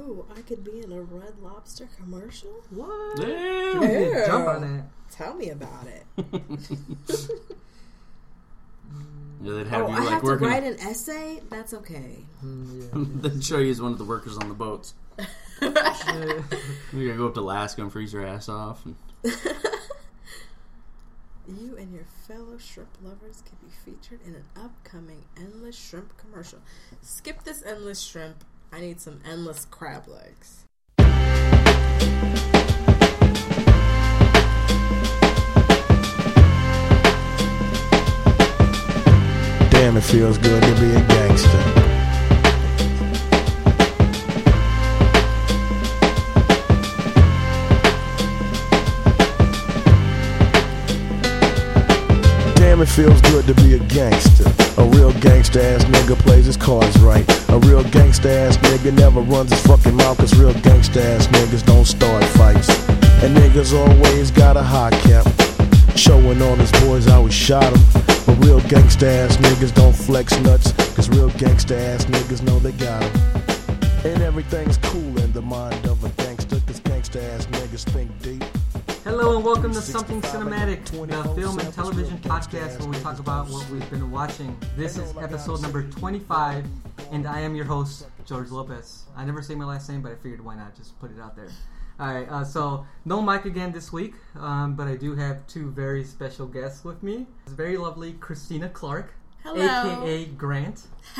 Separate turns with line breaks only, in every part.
Oh, I could be in a Red Lobster commercial.
What?
Damn.
You
Yeah.
Jump on that.
Tell me about it.
Yeah, they'd have
oh,
you
I
like
have
working.
to write an essay. That's okay.
Mm,
They'd show you as one of the workers on the boats.
yeah.
You gotta go up to Alaska and freeze your ass off. And
You and your fellow shrimp lovers can be featured in an upcoming endless shrimp commercial. Skip this endless shrimp. I need some endless crab legs.
Damn, it feels good to be a gangster. Damn, it feels good to be a gangster. A real gangsta ass nigga plays his cards right. A real gangsta ass nigga never runs his fucking mouth, cause real gangsta ass niggas don't start fights. And niggas always got a high cap. Showing all his boys how he shot him. But real gangsta ass niggas don't flex nuts. Cause real gangsta ass niggas know they got him. And everything's cool in the mind of a gangster. Cause gangsta ass niggas think deep.
Hello and welcome to Something Cinematic, the film and television podcast where we talk about what we've been watching. This is episode number 25, and I am your host, Jorge Lopez. I never say my last name, but I figured why not just put it out there. Alright, uh, so no mic again this week, um, but I do have two very special guests with me. It's very lovely Christina Clark,
Hello.
aka Grant.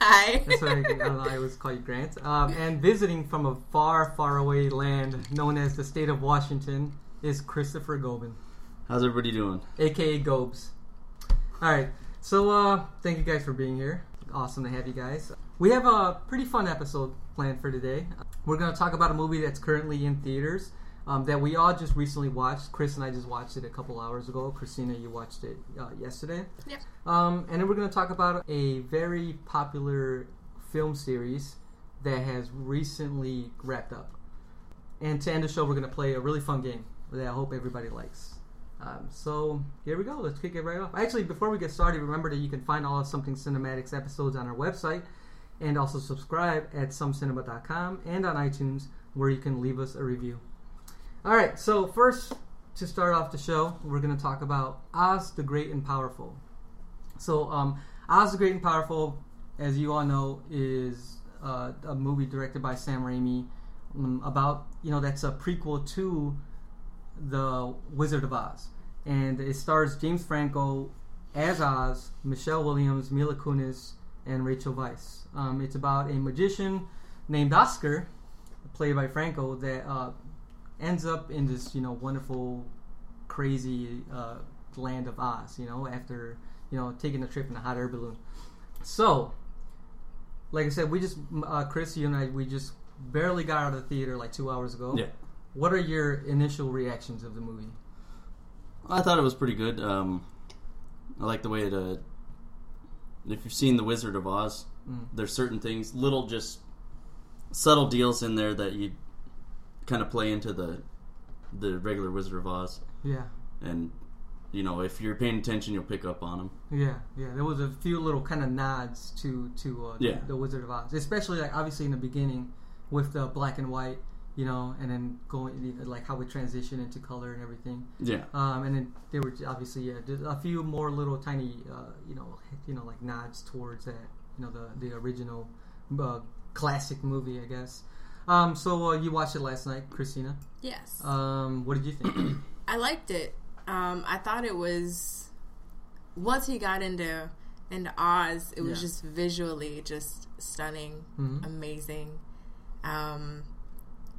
Hi.
That's what I, I don't know. I always call you Grant. Um, and visiting from a far, far away land known as the state of Washington is Christopher Gobin,
how's everybody doing?
aka Gobes. All right. So uh, thank you guys for being here. Awesome to have you guys. We have a pretty fun episode planned for today. We're going to talk about a movie that's currently in theaters um, that we all just recently watched. Chris and I just watched it a couple hours ago. Christina, you watched it uh, yesterday.
Yep.
Um, and then we're going to talk about a very popular film series that has recently wrapped up. And to end the show, we're going to play a really fun game that I hope everybody likes. Um, so here we go. Let's kick it right off. Actually, before we get started, remember that you can find all of Something Cinematics episodes on our website and also subscribe at somecinema.com and on iTunes where you can leave us a review. All right, so first to start off the show, we're going to talk about Oz the Great and Powerful. So, um, Oz the Great and Powerful, as you all know, is uh, a movie directed by Sam Raimi um, about, you know, that's a prequel to The Wizard of Oz. And it stars James Franco as Oz, Michelle Williams, Mila Kunis, and Rachel Weisz. Um, it's about a magician named Oscar, played by Franco, that uh, ends up in this, you know, wonderful, crazy uh, land of Oz. You know, after you know taking a trip in a hot air balloon. So, like I said, we just uh, Chris, you and I, we just barely got out of the theater like two hours ago.
Yeah.
What are your initial reactions of the movie?
I thought it was pretty good. Um, I like the way it. Uh, if you've seen The Wizard of Oz,
Mm.
there's certain things, little just subtle deals in there that you kind of play into the the regular Wizard of Oz,
Yeah.
and you know if you're paying attention, you'll pick up on them.
Yeah, yeah. There was a few little kind of nods to to uh, the, the Wizard of Oz, especially like obviously in the beginning with the black and white, you know, and then going like how we transition into color and everything.
Yeah,
Um, and then there were obviously yeah, a few more little tiny uh, you know you know like nods towards that you know the the original uh, classic movie I guess. Um, so uh, you watched it last night, Christina.
Yes.
Um, what did you think?
I liked it. Um, I thought it was once he got into into Oz, it was
Yeah.
just visually just stunning,
Mhm.
amazing. Um,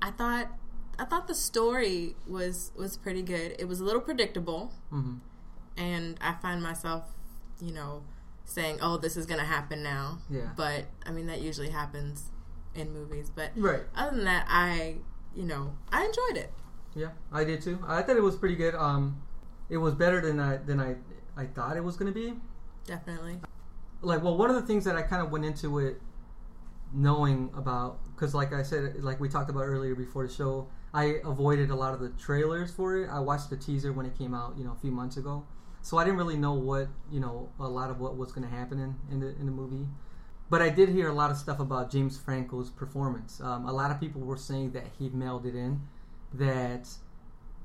I thought I thought the story was was pretty good. It was a little predictable,
hmm
and I find myself, you know, saying, "Oh, this is gonna happen now."
Yeah.
But I mean, that usually happens in movies. But
Right.
other than that, I, you know, I enjoyed it.
Yeah, I did too. I thought it was pretty good. Um, it was better than I than I I thought it was going to be.
Definitely.
Like, well, one of the things that I kind of went into it knowing about, because like I said, like we talked about earlier before the show, I avoided a lot of the trailers for it. I watched the teaser when it came out, you know, a few months ago, so I didn't really know what you know a lot of what was going to happen in in the in the movie. but I did hear a lot of stuff about James Franco's performance. Um, a lot of people were saying that he mailed it in. That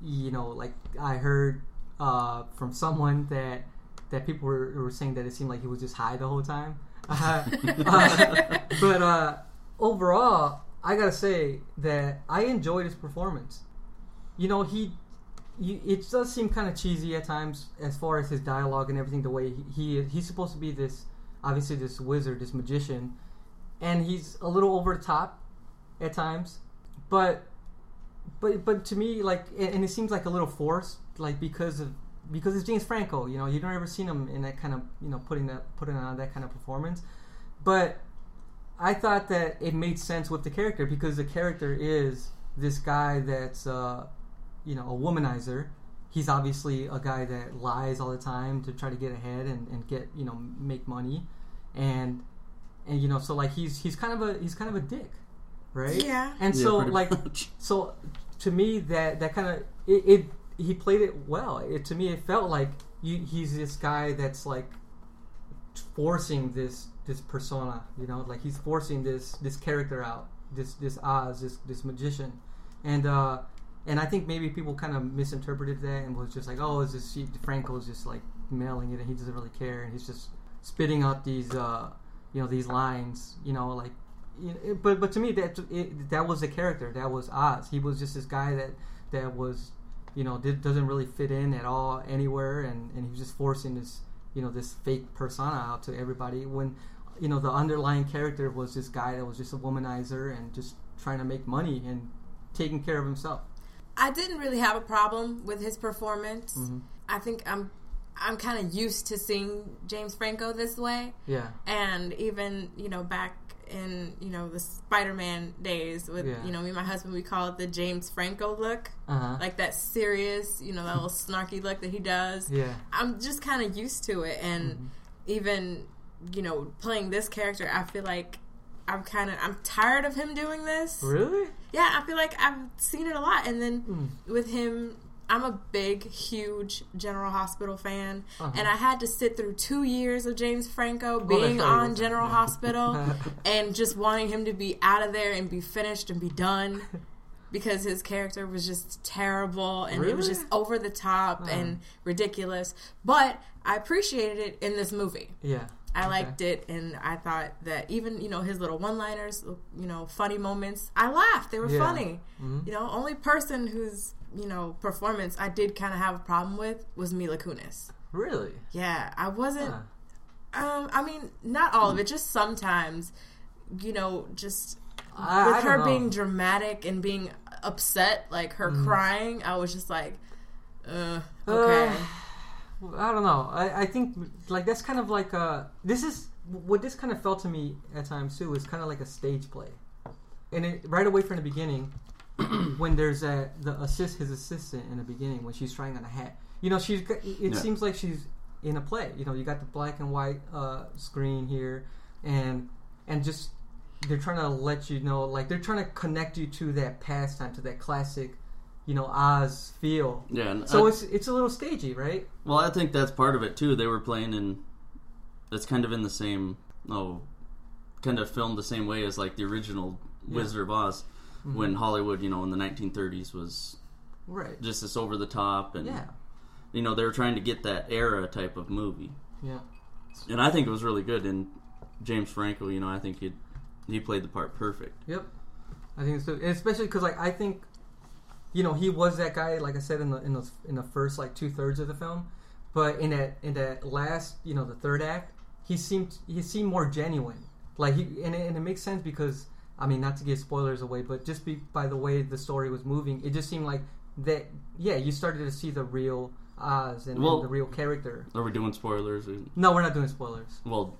you know, like I heard uh, from someone that that people were, were saying that it seemed like he was just high the whole time. Uh, uh, but uh, overall, I gotta say that I enjoyed his performance. You know, he, you, it does seem kind of cheesy at times as far as his dialogue and everything. The way he, he he's supposed to be this, obviously this wizard, this magician, and he's a little over the top at times. But, but but to me, like, and it seems like a little forced, like because of because it's James Franco. You know, you don't ever seen him in that kind of you know putting that putting on that kind of performance, but. I thought that it made sense with the character because the character is this guy that's uh, you know a womanizer. He's obviously a guy that lies all the time to try to get ahead and, and get you know make money, and and you know so like he's he's kind of a he's kind of a dick, right?
Yeah.
And
Yeah,
so like
much.
so to me that that kind of it, it he played it well. It to me it felt like you, he's this guy that's like forcing this this persona, you know, like he's forcing this this character out, this this Oz, this this magician, and uh and I think maybe people kind of misinterpreted that and was just like, oh, is this Franco's just like mailing it and he doesn't really care and he's just spitting out these uh you know these lines, you know, like but but to me that it, that was the character that was Oz. He was just this guy that that was you know did, doesn't really fit in at all anywhere, and and he was just forcing this you know this fake persona out to everybody when you know the underlying character was this guy that was just a womanizer and just trying to make money and taking care of himself.
I didn't really have a problem with his performance.
Mm-hmm.
I think I'm I'm kind of used to seeing James Franco this way,
Yeah,
and even you know back in you know the Spider-Man days with
Yeah.
you know me and my husband we call it the James Franco look,
uh huh,
like that serious you know that little snarky look that he does.
yeah,
I'm just kind of used to it, and
Mm-hmm.
even you know playing this character, I feel like I'm kind of I'm tired of him doing this.
really,
Yeah, I feel like I've seen it a lot, and then
Mm.
with him, I'm a big, huge General Hospital fan,
Uh-huh.
and I had to sit through two years of James Franco being
right,
on? General
Yeah.
Hospital and just wanting him to be out of there and be finished and be done. Because his character was just terrible and it was just over the top
Uh-huh.
and ridiculous. But I appreciated it in this movie.
yeah.
I
Okay.
liked it, and I thought that even you know his little one-liners, you know, funny moments. I laughed; they were
Yeah.
funny.
Mhm.
You know, only person whose you know performance I did kind of have a problem with was Mila Kunis.
Really,
Yeah, I wasn't.
Huh.
Um, I mean, not all of it. Just sometimes, you know, just
I,
with
I
her
know.
being dramatic and being upset, like her
Mm.
crying. I was just like, uh, okay.
Uh, I don't know. I, I think like that's kind of like uh this is what this kind of felt to me at times too is kind of like a stage play, and it, right away from the beginning, when there's a the assist his assistant in the beginning when she's trying on a hat, you know she's it
Yeah.
seems like she's in a play. You know you got the black and white uh, screen here, and and just they're trying to let you know like they're trying to connect you to that pastime to that classic, you know Oz feel.
Yeah,
So
I-
it's it's a little stagey, right?
well, I think that's part of it too. They were playing in, it's kind of in the same, oh, kind of filmed the same way as like the original
Yeah.
Wizard of Oz,
Mm-hmm.
when Hollywood, you know, in the 1930s was
Right.
just this over the top, and
Yeah.
you know they were trying to get that era type of movie,
Yeah.
and I think it was really good. And James Franco, you know, I think he he played the part perfect.
Yep. I think so, especially because like I think, you know, he was that guy. Like I said in the in the in the first like two thirds of the film, but in that in that last you know the third act, he seemed he seemed more genuine. Like he and it, and it makes sense because I mean not to give spoilers away, but just be, by the way the story was moving, it just seemed like that. Yeah, you started to see the real Oz and, and the real character.
Are we doing spoilers? Or,
No, we're not doing spoilers.
well,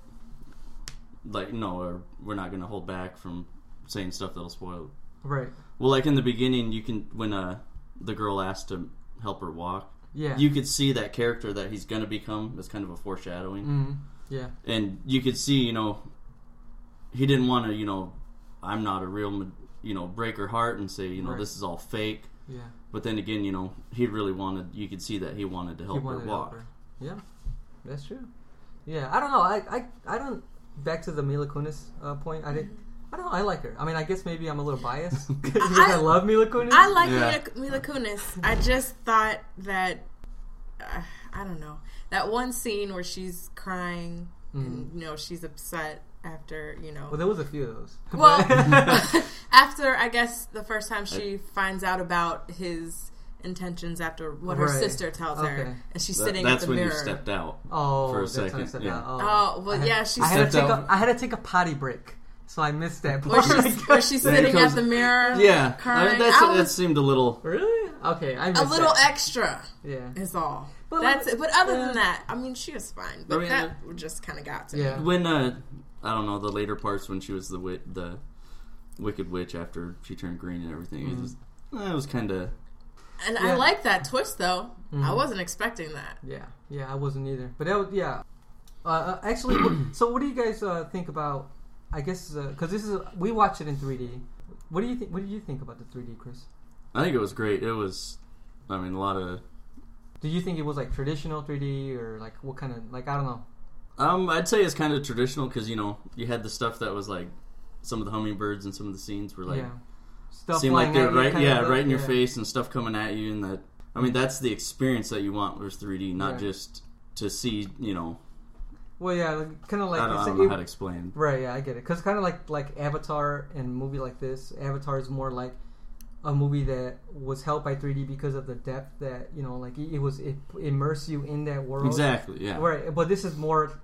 like no, we're not going to hold back from saying stuff that'll spoil.
Right.
Well, like in the beginning, you can when uh the girl asked to help her walk,
Yeah.
you could see that character that he's going to become as kind of a foreshadowing,
Mm, yeah.
and you could see, you know, he didn't want to, you know, I'm not a real, you know, break her heart and say, you know,
Right.
this is all fake.
Yeah.
But then again, you know, he really wanted. You could see that he wanted to help
He wanted
her
to
walk.
help her. Yeah, that's true. Yeah, I don't know. I, I, I don't. back to the Mila Kunis uh, point. I didn't. I don't know. I like her. I mean, I guess maybe I'm a little biased because I,
I-
love Mila Kunis.
I like
Yeah.
Mila, Mila Kunis. I just thought that uh, I don't know that one scene where she's crying and you know she's upset after you know
well, there was a few of those.
Well, after I guess the first time she finds out about his intentions after what her
Right.
sister tells
Okay.
her, and she's
That-
sitting
that's
at the
when
mirror.
you stepped out.
oh,
For a
I
second, yeah.
that.
Oh well,
I
yeah,
had,
she
I had to
stepped
take
out.
a, I had to take a potty break, so I missed that
where
part.
she's, where she's sitting
comes-
at the mirror.
Yeah, I
crying.
mean, that's,
I
that seemed a little.
really? Okay, I missed
a little
that.
extra.
yeah.
Is all.
But
that's
like-
it. But other
yeah.
than that, I mean, she was fine. But
I mean,
that just kind of got to
Yeah.
me.
When uh, I don't know the later parts when she was the wi- the Wicked Witch after she turned green and everything. It was, it was kind of
And
Yeah.
I like that twist though. I
Mhm.
wasn't expecting that.
Yeah, yeah, I wasn't either. But that was, yeah. Uh, uh, actually, so what do you guys uh, think about? I guess because this is we watch it in 3D. What do you think? What did you think about the 3D, Chris?
I think it was great. It was, I mean, a lot of.
Do you think it was like traditional 3D or like what kind of like I don't know?
Um, I'd say it's kind of traditional because you know you had the stuff that was like some of the hummingbirds and some of the scenes were like
yeah, stuff
seemed like they're right, yeah, right in your
yeah.
face and stuff coming at you, and that. I mean, that's the experience that you want with 3D, not
Yeah.
just to see. You know,
Well, yeah, like, kind of like
I don't, I don't know
it-
how to explain.
Right, yeah, I get it. Because kind of like like Avatar and movie like this, Avatar is more like a movie that was helped by 3D because of the depth that you know, like it, it was it immerse you in that world.
Exactly. Yeah.
Right, but this is more.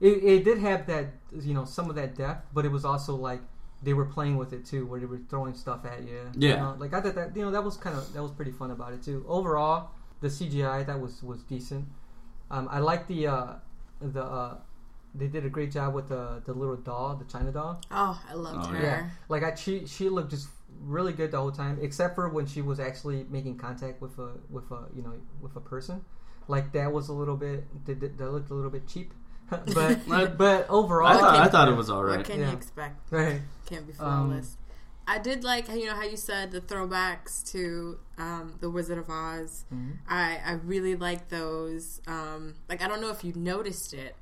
It, it did have that you know some of that depth, but it was also like they were playing with it too, where they were throwing stuff at you. you
Yeah.
know? like I thought that you know that was kind of that was pretty fun about it too. Overall, the CGI that was was decent. Um, I like the uh, the uh, they did a great job with the the little doll, the China doll.
Oh, I loved
Oh,
her.
Yeah, like I she she looked just really good the whole time, except for when she was actually making contact with a with a you know with a person. Like that was a little bit that, that that looked a little bit cheap, but but overall,
I thought I thought it was all right.
What can
Yeah.
you expect?
right.
Can't be
Um,
flawless. I did like how you know how you said the throwbacks to um, the Wizard of Oz.
Mhm.
I I really like those. Um, like I don't know if you noticed it,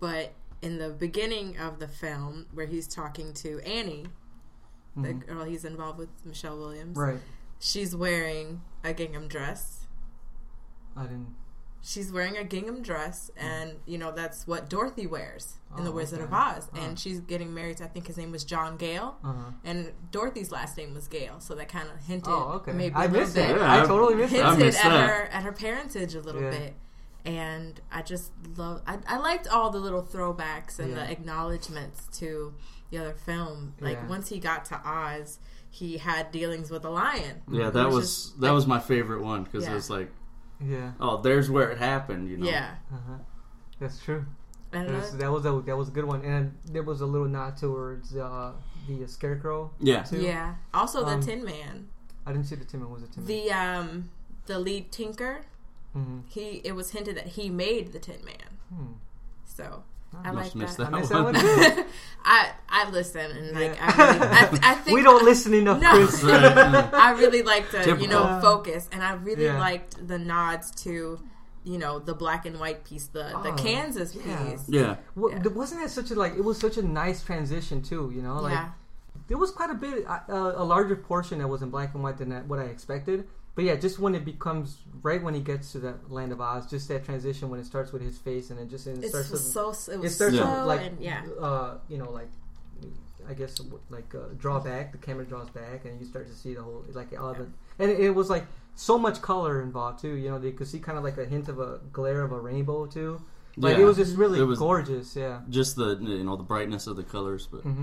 but in the beginning of the film where he's talking to Annie, the
Mhm.
girl he's involved with, Michelle Williams,
Right.
she's wearing a gingham dress.
I didn't.
She's wearing a gingham dress, and you know that's what Dorothy wears in The
Oh,
Wizard
okay.
of Oz.
Oh.
And she's getting married. to, I think his name was John Gale.
Uh huh.
And Dorothy's last name was Gale, so that kind of hinted
Oh, okay.
maybe
I
a little
missed
bit.
Yeah,
I
I-
totally missed
I
that.
hinted at
that.
her at her parentage a little
Yeah.
bit. And I just love. I, I liked all the little throwbacks and
Yeah.
the acknowledgments to the other film. Like
Yeah.
once he got to Oz, he had dealings with a lion.
Yeah, that
Which
was
is,
that
like-
was my favorite one because
Yeah.
it was like,
Yeah.
oh, there's where it happened. You know.
Yeah,
Uh huh. That's true.
and
That was,
uh,
that was a that was a good one, and there was a little nod towards uh, the scarecrow.
Yeah.
Too.
yeah. Also, the
Um,
Tin Man,
I didn't see the Timon. Was it Timon?
the um, the lead tinker.
mm-hmm.
He it was hinted that he made the Tin Man.
hmm.
So
Nice.
I
Must
like
miss
that.
I
that
missed
one.
that one.
I I listen and like
Yeah.
I, really, I, I think
we don't listen enough,
No.
Chris.
I really like to you
Typical.
know focus, and I really
Yeah.
liked the nods to you know the black and white piece, the the
Oh,
Kansas
yeah.
piece.
yeah.
Well,
Yeah.
wasn't that such a like? It was such a nice transition too. You know, like
yeah,
there was quite a bit, uh, a larger portion that was in black and white than that, what I expected. But yeah, just when it becomes right when he gets to the land of Oz, just that transition when it starts with his face and it just and it
it
starts
was
to,
so it
it starts
so
to like
and yeah
uh, you know like I guess like uh, draw back. The camera draws back, and you start to see the whole like all the and it, was like so much color involved too. You know, they could see kind of like a hint of a glare of a rainbow too. Like
Yeah.
it was just really
It was-
gorgeous. Yeah.
Just the you know the brightness of the colors, but
hmm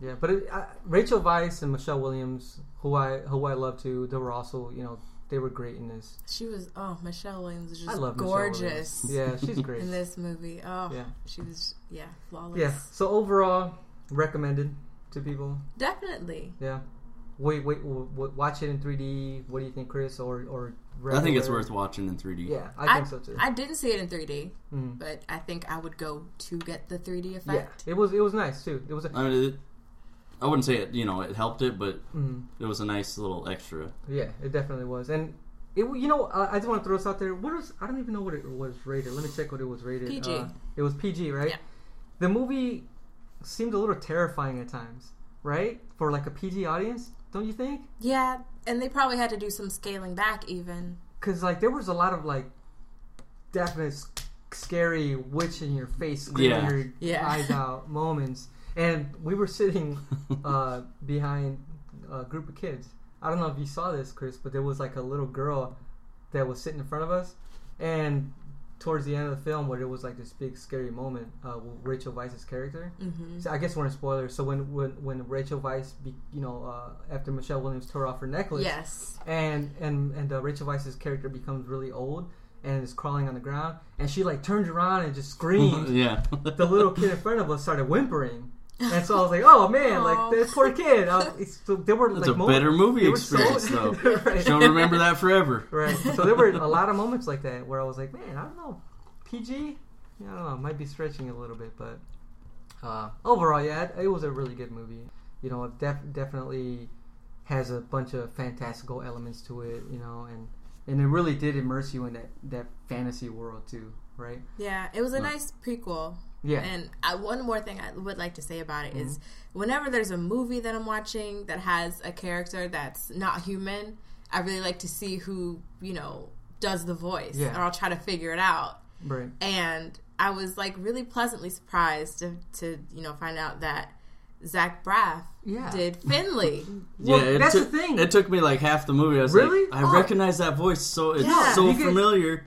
Yeah, but it, I, Rachel Weisz and Michelle Williams, who I who I love too, they were also you know they were great in this.
she was oh Michelle Williams was
I
just
love
gorgeous
Yeah, she's great.
in this movie. Oh,
Yeah.
she was yeah flawless.
Yeah. So overall, recommended to people.
definitely.
Yeah. Wait, wait, w- w- watch it in 3D. What do you think, Chris? Or or
I think it's worth watching in 3D.
Yeah, I
I,
think so too.
I didn't see it in 3D,
Mhm.
but I think I would go to get the 3D effect.
Yeah,
effect.
it was it was nice too. It was a,
I mean, it, I wouldn't say it. You know, it helped it, but
mhm.
it was a nice little extra.
yeah, it definitely was. And it you know I, I just want to throw this out there. What was I don't even know what it was rated. Let me check what it was rated.
PG.
Uh, it was PG, right?
Yeah.
The movie seemed a little terrifying at times, right? For like a PG audience, don't you think?
Yeah, and they probably had to do some scaling back even.
Because like there was a lot of like definite scary witch in your face, screaming
Yeah.
your
Yeah.
eyes out moments, and we were sitting uh, behind a group of kids. I don't know if you saw this, Chris, but there was like a little girl that was sitting in front of us, and towards the end of the film, where there was like this big scary moment, uh, with Rachel Weisz's character.
hmm
So I guess we're in spoilers. So when when when Rachel Weisz, be, you know, uh, after Michelle Williams tore off her necklace,
Yes.
and and and uh, Rachel Weisz's character becomes really old and is crawling on the ground, and she like turns around and just screams.
yeah.
the little kid in front of us started whimpering, and so I was like, "Oh man,
Aw.
like this poor kid." I, it's, so there were
It's
like
a
mo-
better movie
they were so-
experience, though.
right.
She'll remember that forever.
Right. So there were a lot of moments like that where I was like, man, I don't know, PG. Yeah, I don't know. Might be stretching a little bit, but uh, overall, yeah, it, it was a really good movie. You know, it def- definitely has a bunch of fantastical elements to it. You know, and and it really did immerse you in that that fantasy world too. Right.
Yeah, it was a
Huh.
nice prequel.
Yeah.
And uh, one more thing I would like to say about it is,
Mm-hmm.
whenever there's a movie that I'm watching that has a character that's not human, I really like to see who, you know, does the voice.
Yeah.
Or I'll try to figure it out.
right.
And I was like really pleasantly surprised to, to you know, find out that Zach Braff
Yeah.
did Finley.
Well,
yeah,
that's
took,
the thing.
It took me like half the movie. I was
Really?
like, I
Oh.
recognize that voice, so it's
Yeah.
so
You
familiar.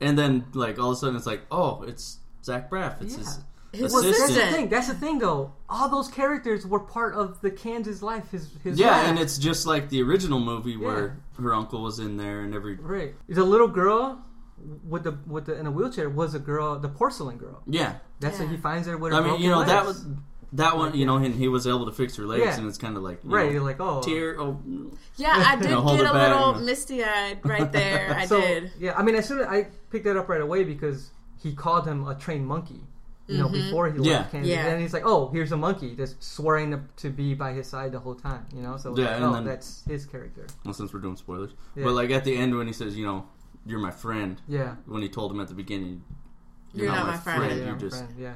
And then, like all of a sudden, it's like, oh, it's Zach Braff. It's
Yeah.
his
His
Well, that's the thing. That's the thing, though. All those characters were part of the Kansas life. His his
Yeah,
life.
and it's just like the original movie where her uncle was in there and every.
Right. The little girl with the with the in a wheelchair was a girl, the porcelain girl.
Yeah,
That's
Yeah.
what he finds her with. Her
I mean, you know that was that one. You know, and he was able to fix her legs,
Yeah.
and it's kind of like you
right.
know,
You're like, oh,
tear. Oh,
Yeah, I did
know,
get
it
a
back,
little
you know.
misty eyed right there. I
so
did.
yeah. I mean, as soon as I picked that up right away because he called him a trained monkey. You know,
Mhm.
before he
Yeah.
left Kansas,
Yeah.
and he's like, "Oh, here's a monkey that's swearing to, to be by his side the whole time." You know, so
Yeah,
like,
and
oh,
then-
that's his character.
well, since we're doing spoilers,
Yeah.
but like at the end when he says, you know, you're my friend.
Yeah,
When he told him at the beginning,
You're not my friend.
friend.
yeah,
You're just
friend, yeah.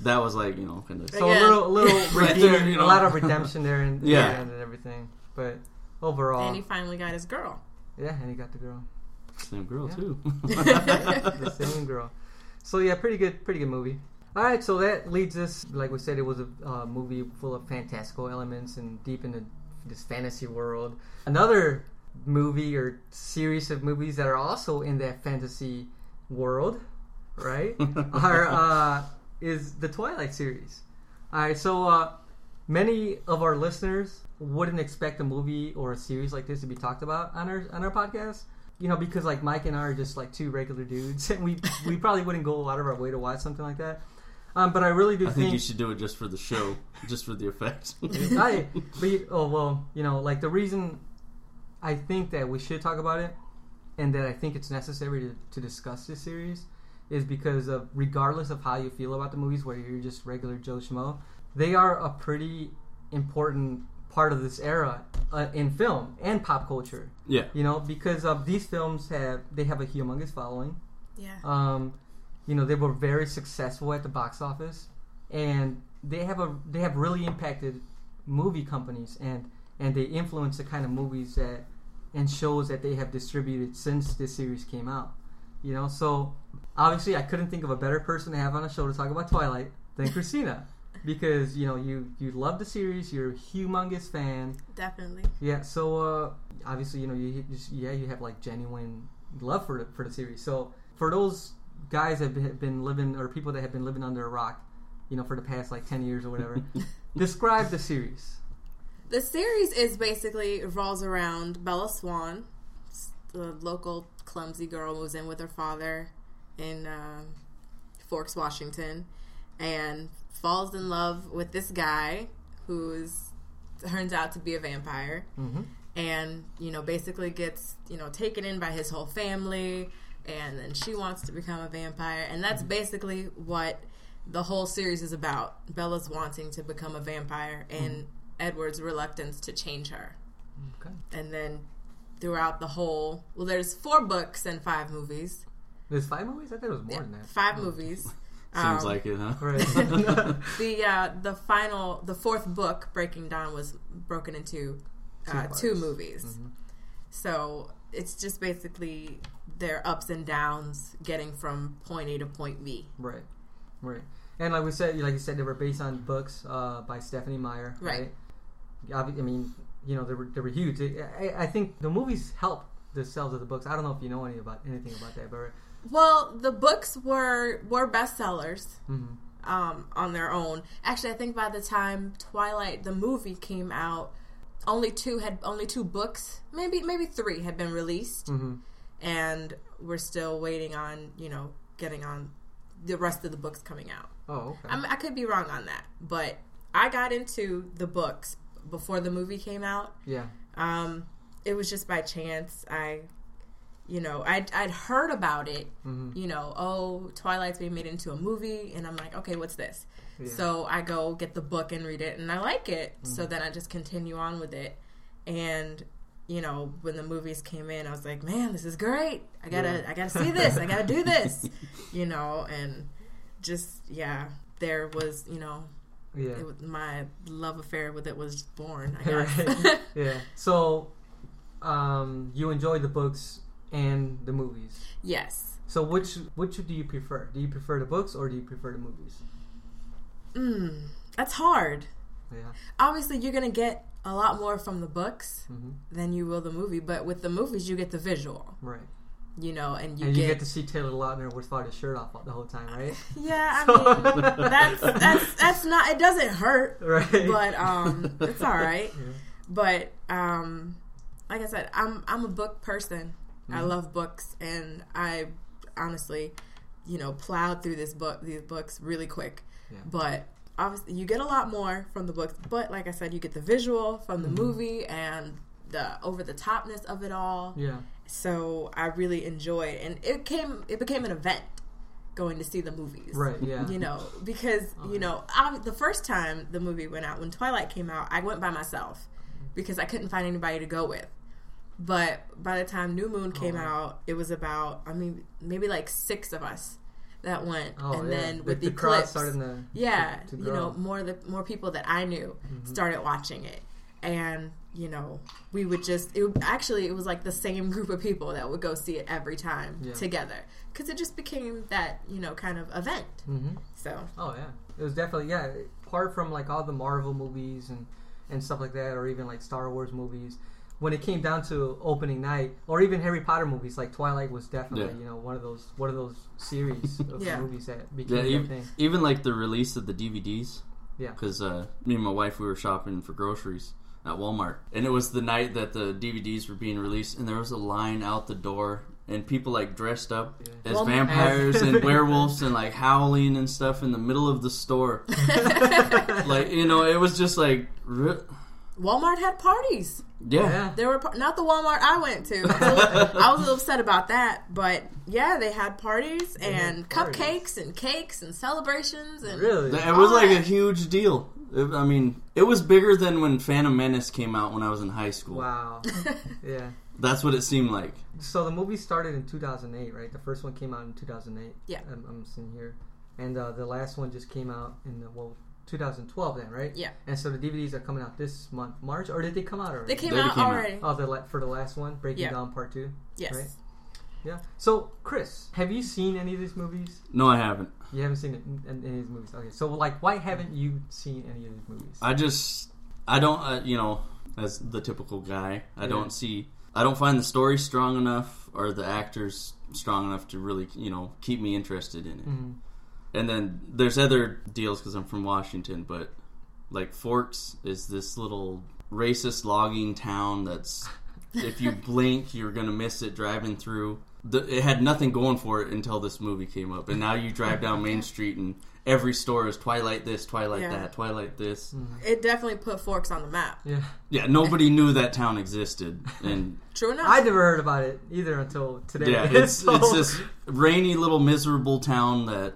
that was like you know kind of.
So
Again.
a little, a little
Right there, you know.
a lot of redemption there, and
Yeah.
and everything. But overall,
And he finally got his girl.
yeah, and he got the girl.
Same girl
Yeah.
too.
the same girl. So yeah, pretty good, pretty good movie. All right, so that leads us, like we said, it was a uh, movie full of fantastical elements and deep into this fantasy world. Another movie or series of movies that are also in that fantasy world, right? are uh, is the Twilight series. All right, so uh, many of our listeners wouldn't expect a movie or a series like this to be talked about on our on our podcast. You know, because like Mike and I are just like two regular dudes, and we we probably wouldn't go out of our way to watch something like that. Um, but I really do
I think
think
you should do it just for the show, just for the effects.
I, but you, oh well, you know, like the reason I think that we should talk about it, and that I think it's necessary to, to discuss this series, is because of regardless of how you feel about the movies, whether you're just regular Joe schmo, they are a pretty important part of this era uh, in film and pop culture.
yeah,
You know, because uh, these films have they have a humongous following.
Yeah.
Um, you know, they were very successful at the box office, and they have a they have really impacted movie companies and and they influence the kind of movies that and shows that they have distributed since this series came out. You know, so obviously I couldn't think of a better person to have on a show to talk about Twilight than Christina. Because you know you you love the series, you're a humongous fan,
Definitely.
yeah. So uh, obviously, you know, you just yeah, you have like genuine love for the, for the series. So for those guys that have been living or people that have been living under a rock, you know, for the past like ten years or whatever, describe the series.
The series is basically revolves around Bella Swan, the local clumsy girl moves in with her father in uh, Forks, Washington, and falls in love with this guy who's turns out to be a vampire,
Mm-hmm.
and you know basically gets you know taken in by his whole family, and then she wants to become a vampire, and that's basically what the whole series is about. Bella's wanting to become a vampire, and Edward's reluctance to change her.
Okay.
And then throughout the whole, well, there's four books and five movies.
There's five movies. I thought it was more than that.
Five movies.
Seems
Um,
like it, huh?
Right.
the uh, the final the fourth book Breaking Dawn was broken into
Two
uh, two
parts.
movies
Mhm.
so it's just basically their ups and downs getting from point a to point b
Right, right. And like we said, like you said, they were based on books uh, by Stephenie Meyer.
Right.
Right. I mean, you know, they were they were huge. I, I think the movies help the sales of the books. I don't know if you know any about anything about that, but
well the books were were bestsellers
mhm.
um, on their own actually i think by the time twilight the movie came out only two had only two books maybe maybe three had been released
Mhm.
and we're still waiting on you know getting on the rest of the books coming out
oh, okay.
I, mean, I could be wrong on that but i got into the books before the movie came out
yeah.
um, it was just by chance i you know I'd, I'd heard about it
hmm
you know oh twilight's being made into a movie and i'm like okay what's this?
Yeah.
so i go get the book and read it and i like it. So then i just continue on with it. And you know when the movies came in i was like man this is great. I gotta
Yeah.
i gotta see this. I gotta do this. You know and just yeah there was you know
yeah.
it my love affair with it was born i guess.
Yeah. So, um, you enjoy the books and the movies.
yes
So, which which do you prefer? Do you prefer the books or do you prefer the movies?
mm, that's hard
Yeah.
obviously you're gonna get a lot more from the books
hmm
than you will the movie. But with the movies, you get the visual,
Right.
you know, and you
and you
get,
get to see Taylor Lautner without his shirt off the whole time, right?
yeah. I
So-
mean, that's that's that's not. It doesn't hurt,
right.
but um, it's all right.
Yeah.
But um, like I said, I'm I'm a book person. I
Mhm.
love books, and I honestly, you know, plowed through this book these books really quick.
Yeah.
But obviously, you get a lot more from the books. But like I said, you get the visual from the
Mhm.
movie and the over the topness of it all.
Yeah.
so I really enjoyed, and it came it became an event going to see the movies.
Right. Yeah.
You know, because
Oh,
you know, I, the first time the movie went out, when Twilight came out, I went by myself because I couldn't find anybody to go with. But by the time New Moon came
Oh,
out, it was about I mean maybe like six of us that went,
Oh,
and
yeah.
then
the,
with
the
the,
crowd
clips,
starting to
yeah,
to, to
you know, more the more people that I knew
Mhm.
started watching it, and you know, we would just it would, actually it was like the same group of people that would go see it every time
Yeah.
together because it just became that you know kind of event.
Mhm.
So
Oh yeah, it was definitely yeah. Apart from like all the Marvel movies and and stuff like that, or even like Star Wars movies, when it came down to opening night, or even Harry Potter movies, like Twilight was definitely
Yeah.
you know one of those one of those series of
Yeah.
movies that became a
even,
thing.
even like the release of the DVDs.
Yeah.
Because uh, me and my wife, we were shopping for groceries at Walmart, and it was the night that the DVDs were being released, and there was a line out the door, and people like dressed up
Yeah.
as
Walmart-
vampires and werewolves and like howling and stuff in the middle of the store. like you know, it was just like, re-
Walmart had parties.
yeah.
Yeah.
There were par- not the Walmart I went to. I was, a little, I was a little upset about that, but yeah, they had parties
They
and
had parties.
cupcakes and cakes and celebrations and
Really?
It was like a huge deal. It- I mean, it was bigger than when Phantom Menace came out when I was in high school.
Wow. yeah.
That's what it seemed like.
So the movie started in 2008, right? The first one came out in 2008.
Yeah.
I'm, I'm seeing here, and uh, the last one just came out in the well 2012 then, right?
Yeah.
And so the DVDs are coming out this month, March, or did they come out already?
they came
They
out
came out.
already.
Oh, the la- for the last one, Breaking
Yeah.
Dawn Part Two.
yes.
right. Yeah. So, Chris, have you seen any of these movies?
No, I haven't.
You haven't seen it in, in any of these movies. Okay. So, like, why haven't you seen any of these movies?
I just, I don't, uh, you know, as the typical guy, I
Yeah.
don't see, I don't find the story strong enough or the actors strong enough to really, you know, keep me interested in it.
Mhm.
And then there's other deals because I'm from Washington, but like Forks is this little racist logging town that's if you blink you're gonna miss it driving through. The, it had nothing going for it until this movie came up, and now you drive down Main Street and every store is Twilight this, Twilight
Yeah.
that, Twilight this.
Mhm.
It definitely put forks on the map.
Yeah.
Yeah, nobody knew that town existed, and
True enough.
I never heard about it either until today.
yeah, it's
So-
it's this rainy little miserable town that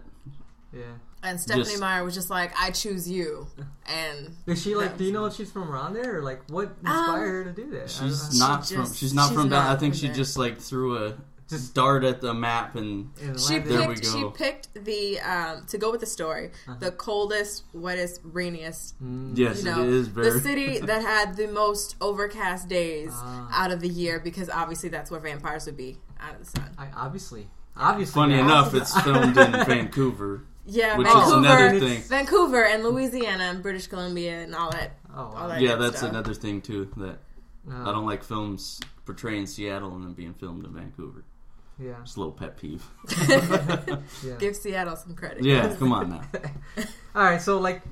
Yeah.
and Stephenie
just-
Meyer was just like, "I choose you," and
Is she like? Do you know if she's from around there, or like what inspired her to do that?
She's
don't
She
from
just-
she's not
she's
from down. I think she
there.
just like threw a
just
dart at the map and
and
She
landed-
There we
picked. She picked the um, to go with the story, the coldest, wettest, rainiest.
Mm,
yes,
You know,
it is very.
the city that had the most overcast days
Ah.
out of the year, because obviously that's where vampires would be out of the sun.
I obviously, obviously.
Funny
yeah.
enough, it's filmed in Vancouver,
Yeah,
which is
Vancouver,
another thing.
Vancouver and Louisiana and British Columbia and all that.
Oh,
all
wow.
that
Yeah, that's
stuff.
another thing too. That
Uh,
I don't like films portraying Seattle and then being filmed in Vancouver.
Yeah,
It's a little pet peeve.
yeah.
Give Seattle some credit.
Yeah, come on now.
All right, so like,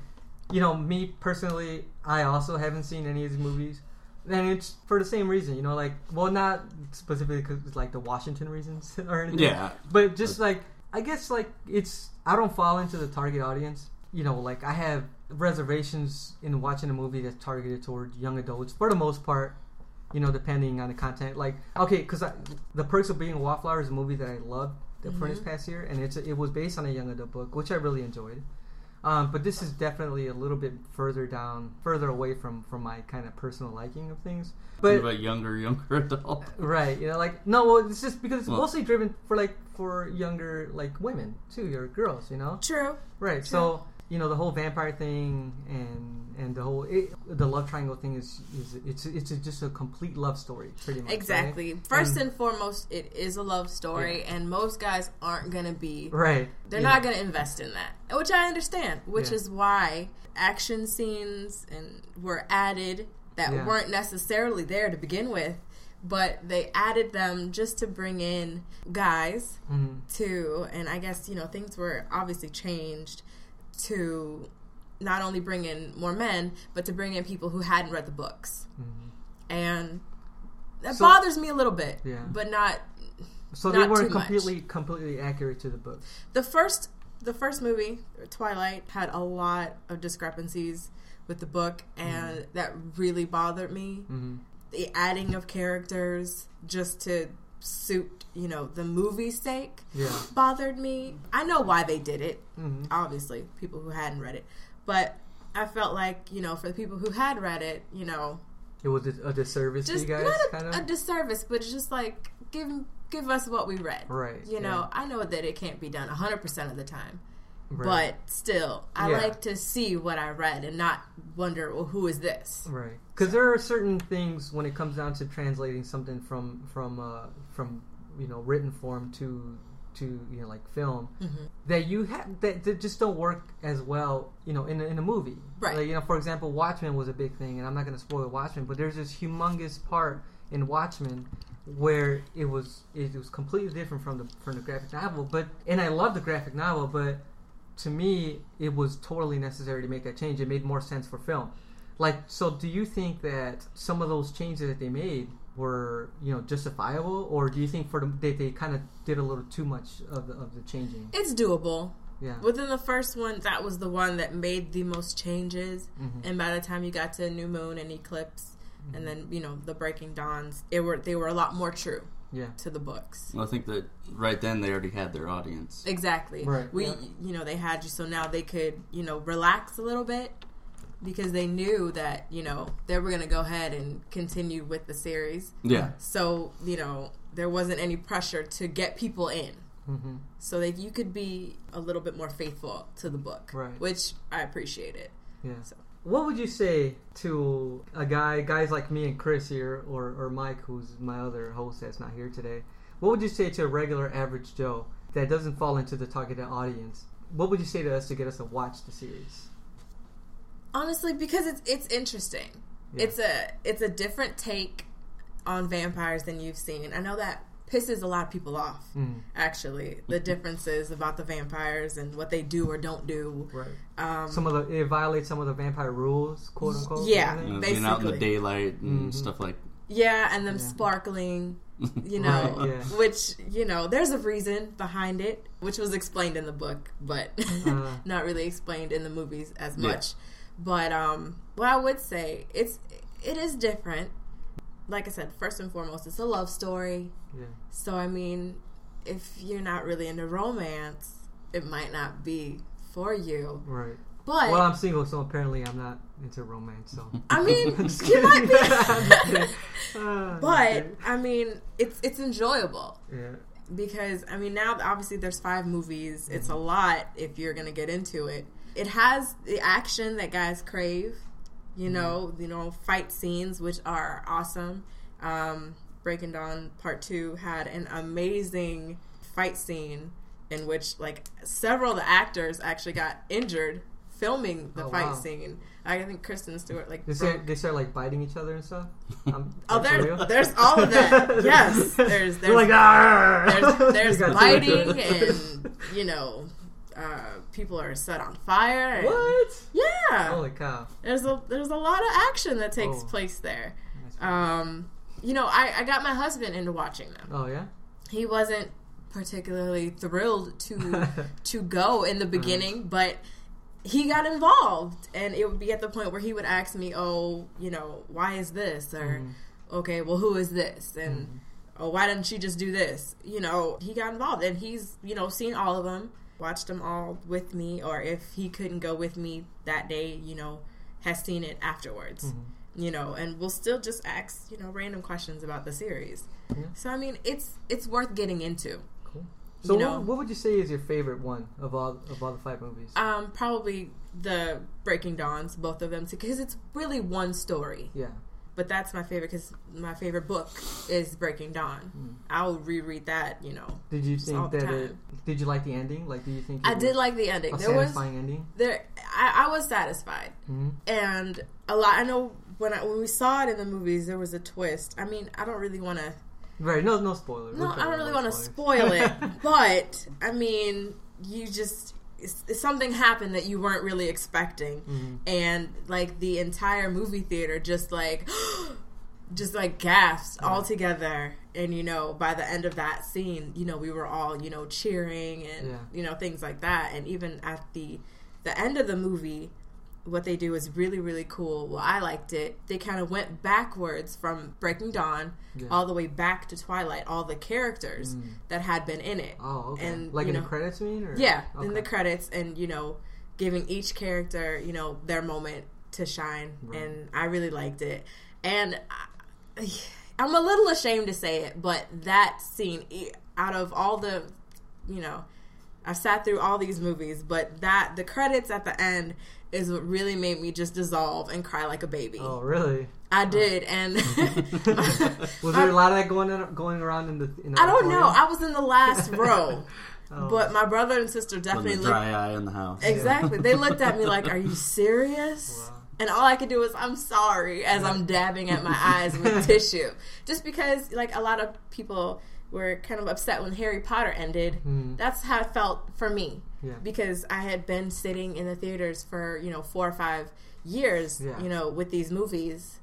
you know, me personally, I also haven't seen any of these movies, and it's for the same reason. You know, like, well, not specifically because like the Washington reasons or anything.
Yeah,
but just like I guess like it's I don't fall into the target audience. You know, like I have reservations in watching a movie that's targeted toward young adults for the most part. You know, depending on the content. Like, okay, because the Perks of Being a Wallflower is a movie that I loved the this mm-hmm. past year, and it's it was based on a young adult book, which I really enjoyed. Um, but this is definitely a little bit further down, further away from from my kind of personal liking of things.
but
But
about younger, younger adult.
Right, you know, like no, well, it's just because it's
Well-
mostly driven for like for younger like women too, or girls, you know.
True.
Right, so you know the whole vampire thing and and the whole it, the love triangle thing is is it's it's just a complete love story, pretty much. right?
Exactly. First
And-
and foremost, it is a love story, and most guys aren't going to be.
Right,
They're
yeah.
not going to invest in that, which I understand. Which
Yeah.
is why action scenes and were added that
Yeah.
weren't necessarily there to begin with, but they added them just to bring in guys
Mhm.
to, and I guess you know things were obviously changed to not only bring in more men, but to bring in people who hadn't read the books,
Mhm.
and that
So-
bothers me a little bit.
Yeah.
but not
So they
Not
weren't
too much.
completely completely accurate to the book.
the first the first movie twilight had a lot of discrepancies with the book and that really bothered me
hmm
the adding of characters just to suit you know the movie's sake
Yeah.
bothered me i know why they did it
hmm
obviously people who hadn't read it but i felt like you know for the people who had read it you know
It was a, disservice to
just
you guys,
not a,
kind of.
a disservice but it's just like give give us what we read
right.
you know i know that it can't be done 100% of the time
Right.
but still i
Yeah.
like to see what i read and not wonder well who is this
Right, because there are certain things when it comes down to translating something from from uh, from you know written form to to you know like film
Mm-hmm.
that you have that, that just don't work as well you know in a, in a movie.
Right.
Like, you know, for example, Watchmen was a big thing, and I'm not going to spoil Watchmen, but there's this humongous part in Watchmen where it was it was completely different from the from the graphic novel. But and I love the graphic novel, but to me, it was totally necessary to make that change. It made more sense for film. Like, so do you think that some of those changes that they made were, you know, justifiable, or do you think for them they, they kind of did a little too much of the, of the changing?
it's doable
Yeah.
within the first one that was the one that made the most changes
Mhm.
and by the time you got to new moon and eclipse and then you know the breaking dawns it were they were a lot more true
Yeah.
to the books
Well, I think that right then they already had their audience.
exactly
Right,
we
yeah.
you know they had you so now they could you know relax a little bit because they knew that you know they were going to go ahead and continue with the series
Yeah,
so you know there wasn't any pressure to get people in
hmm
so that you could be a little bit more faithful to the book
Right.
which i appreciate it
Yeah.
So-
What would you say to a guy, guys like me and Chris here, or, or Mike, who's my other host that's not here today? What would you say to a regular average Joe that doesn't fall into the targeted audience? What would you say to us to get us to watch the series?
honestly because it's it's interesting
Yeah.
it's a it's a different take on vampires than you've seen i know that pisses a lot of people off
Mm,
actually the differences about the vampires and what they do or don't do
right.
um,
Some of the it violates some of the vampire rules, quote unquote.
Yeah.
kind
you
of
know,
thing?
being out in the daylight and
Mhm.
stuff like.
yeah and them
Yeah.
sparkling you know
Right, yeah.
which you know there's a reason behind it which was explained in the book but
Uh.
not really explained in the movies as
Yeah.
much but um what i would say it's it is different like i said first and foremost it's a love story
Yeah.
so i mean if you're not really into romance it might not be for you
Right.
but
Well, I'm single, so apparently I'm not into romance. So.
i mean you might
kidding. I'm just
be.
Uh,
but i mean it's it's enjoyable
yeah.
because I mean now obviously there's five movies. It's a lot if you're gonna get into it. It has the action that guys crave, you know, you know, fight scenes which are awesome. Um, Breaking Dawn Part Two had an amazing fight scene in which like several of the actors actually got injured filming the
Oh,
fight
wow.
scene. I think Kristen Stewart like
They start, they start like biting each other and stuff. Um,
Oh,
that's
there,
real?
there's all of that. Yes, there's there's
like "Arr!"
there's, there's biting
two of them.
and you know uh, people are set on fire. And,
what?
Yeah,
Holy cow!
there's a there's a lot of action that takes
Oh.
place there. Um, you know, I, I got my husband into watching them.
oh yeah.
He wasn't particularly thrilled to to go in the beginning, but he got involved, and it would be at the point where he would ask me, "Oh, you know, why is this?" or
Mhm.
"Okay, well, who is this?" and
Mhm.
oh, why didn't she just do this? You know, he got involved and he's, you know, seen all of them, watched them all with me, or if he couldn't go with me that day, you know, has seen it afterwards.
Mhm.
You know, and we'll still just ask, you know, random questions about the series.
Yeah.
So I mean, it's it's worth getting into.
Cool. So
You know-
what, what would you say is your favorite one of all of all the five movies?
Um, probably the Breaking Dawns, both of them, because it's really one story.
yeah.
But that's my favorite because my favorite book is Breaking Dawn.
Mm.
I'll reread that. You know,
Did you think that it? Did you like the ending? Like, do you think
I did like the ending.
a
There was
satisfying ending?
there I, I was satisfied
hmm
and a lot i know when I, when we saw it in the movies there was a twist i mean i don't really want to
Right. No, no spoilers.
no i don't really want to spoil it but i mean you just something happened that you weren't really expecting
Mhm.
and like the entire movie theater just like just like gasped all together and you know by the end of that scene you know we were all you know cheering and
Yeah.
you know things like that and even at the the end of the movie what they do is really really cool well i liked it they kind of went backwards from breaking dawn
Yeah.
all the way back to twilight all the characters
Mm.
that had been in it
Oh, okay.
and,
like in
know-
the credits, mean? Or?
yeah, in the credits, and you know, giving each character, you know, their moment to shine,
Right.
and I really liked it. And I, I'm a little ashamed to say it, but that scene, out of all the, you know, I've sat through all these movies, but that the credits at the end is what really made me just dissolve and cry like a baby.
Oh, really?
I did, and
Was there a lot of that going on, going around in the? In the
I don't know. I was in the last row,
Oh.
but my brother and sister definitely
the
looked
dry eye in the house.
Exactly. They looked at me like, "Are you serious?"
Wow.
And all I could do was, "I'm sorry," as I'm dabbing at my eyes with tissue, just because like a lot of people were kind of upset when Harry Potter ended.
Mhm.
That's how it felt for me
Yeah.
because I had been sitting in the theaters for you know four or five years,
Yeah.
you know, with these movies.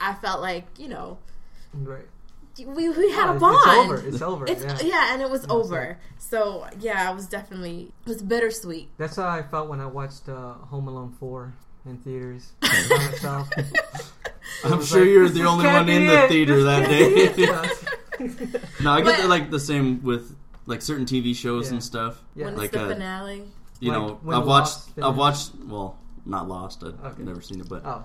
I felt like you know
Right.
we we had
Oh,
a
it's-
bond.
It's over. It's over.
It's
yeah.
yeah. and it was
Yeah,
over. So yeah, I was definitely it was bittersweet.
That's how I felt when I watched uh, Home Alone 4 in theaters. by myself.
I'm sure
like,
you're the only one
be
in the
it.
theater that day.
can't be it.
no, I get
But-
the, like the same with like certain TV shows
Yeah.
and stuff.
Yeah.
When it's
Like
the
uh,
finale.
you
Like
know,
when
I've watched.
Lost
I've watched. Well, not Lost. I've
Okay.
never seen it, but
oh,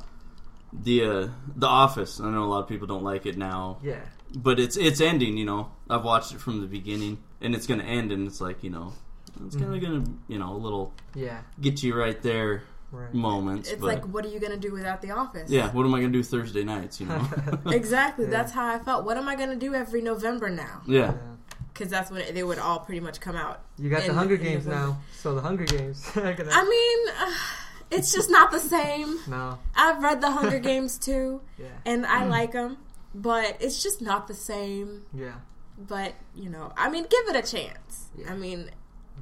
the uh, The Office. I know a lot of people don't like it now,
yeah.
but it's it's ending. You know, I've watched it from the beginning, and it's gonna end, and it's like you know, it's kind of
Mhm.
gonna you know a little
Yeah.
get you right there
Right.
moments.
It's
but
like, what are you gonna do without the office?
yeah, what am I gonna do Thursday nights? You know,
exactly.
Yeah.
That's how I felt. What am I gonna do every November now?
yeah.
Yeah.
Because that's when it, they would all pretty much come out.
You got the Hunger Games now, so the Hunger Games.
I mean, uh, it's just not the same.
no.
I've read the Hunger Games too,
Yeah.
and I like them, but it's just not the same.
Yeah.
But you know, I mean, give it a chance.
Yeah.
I mean,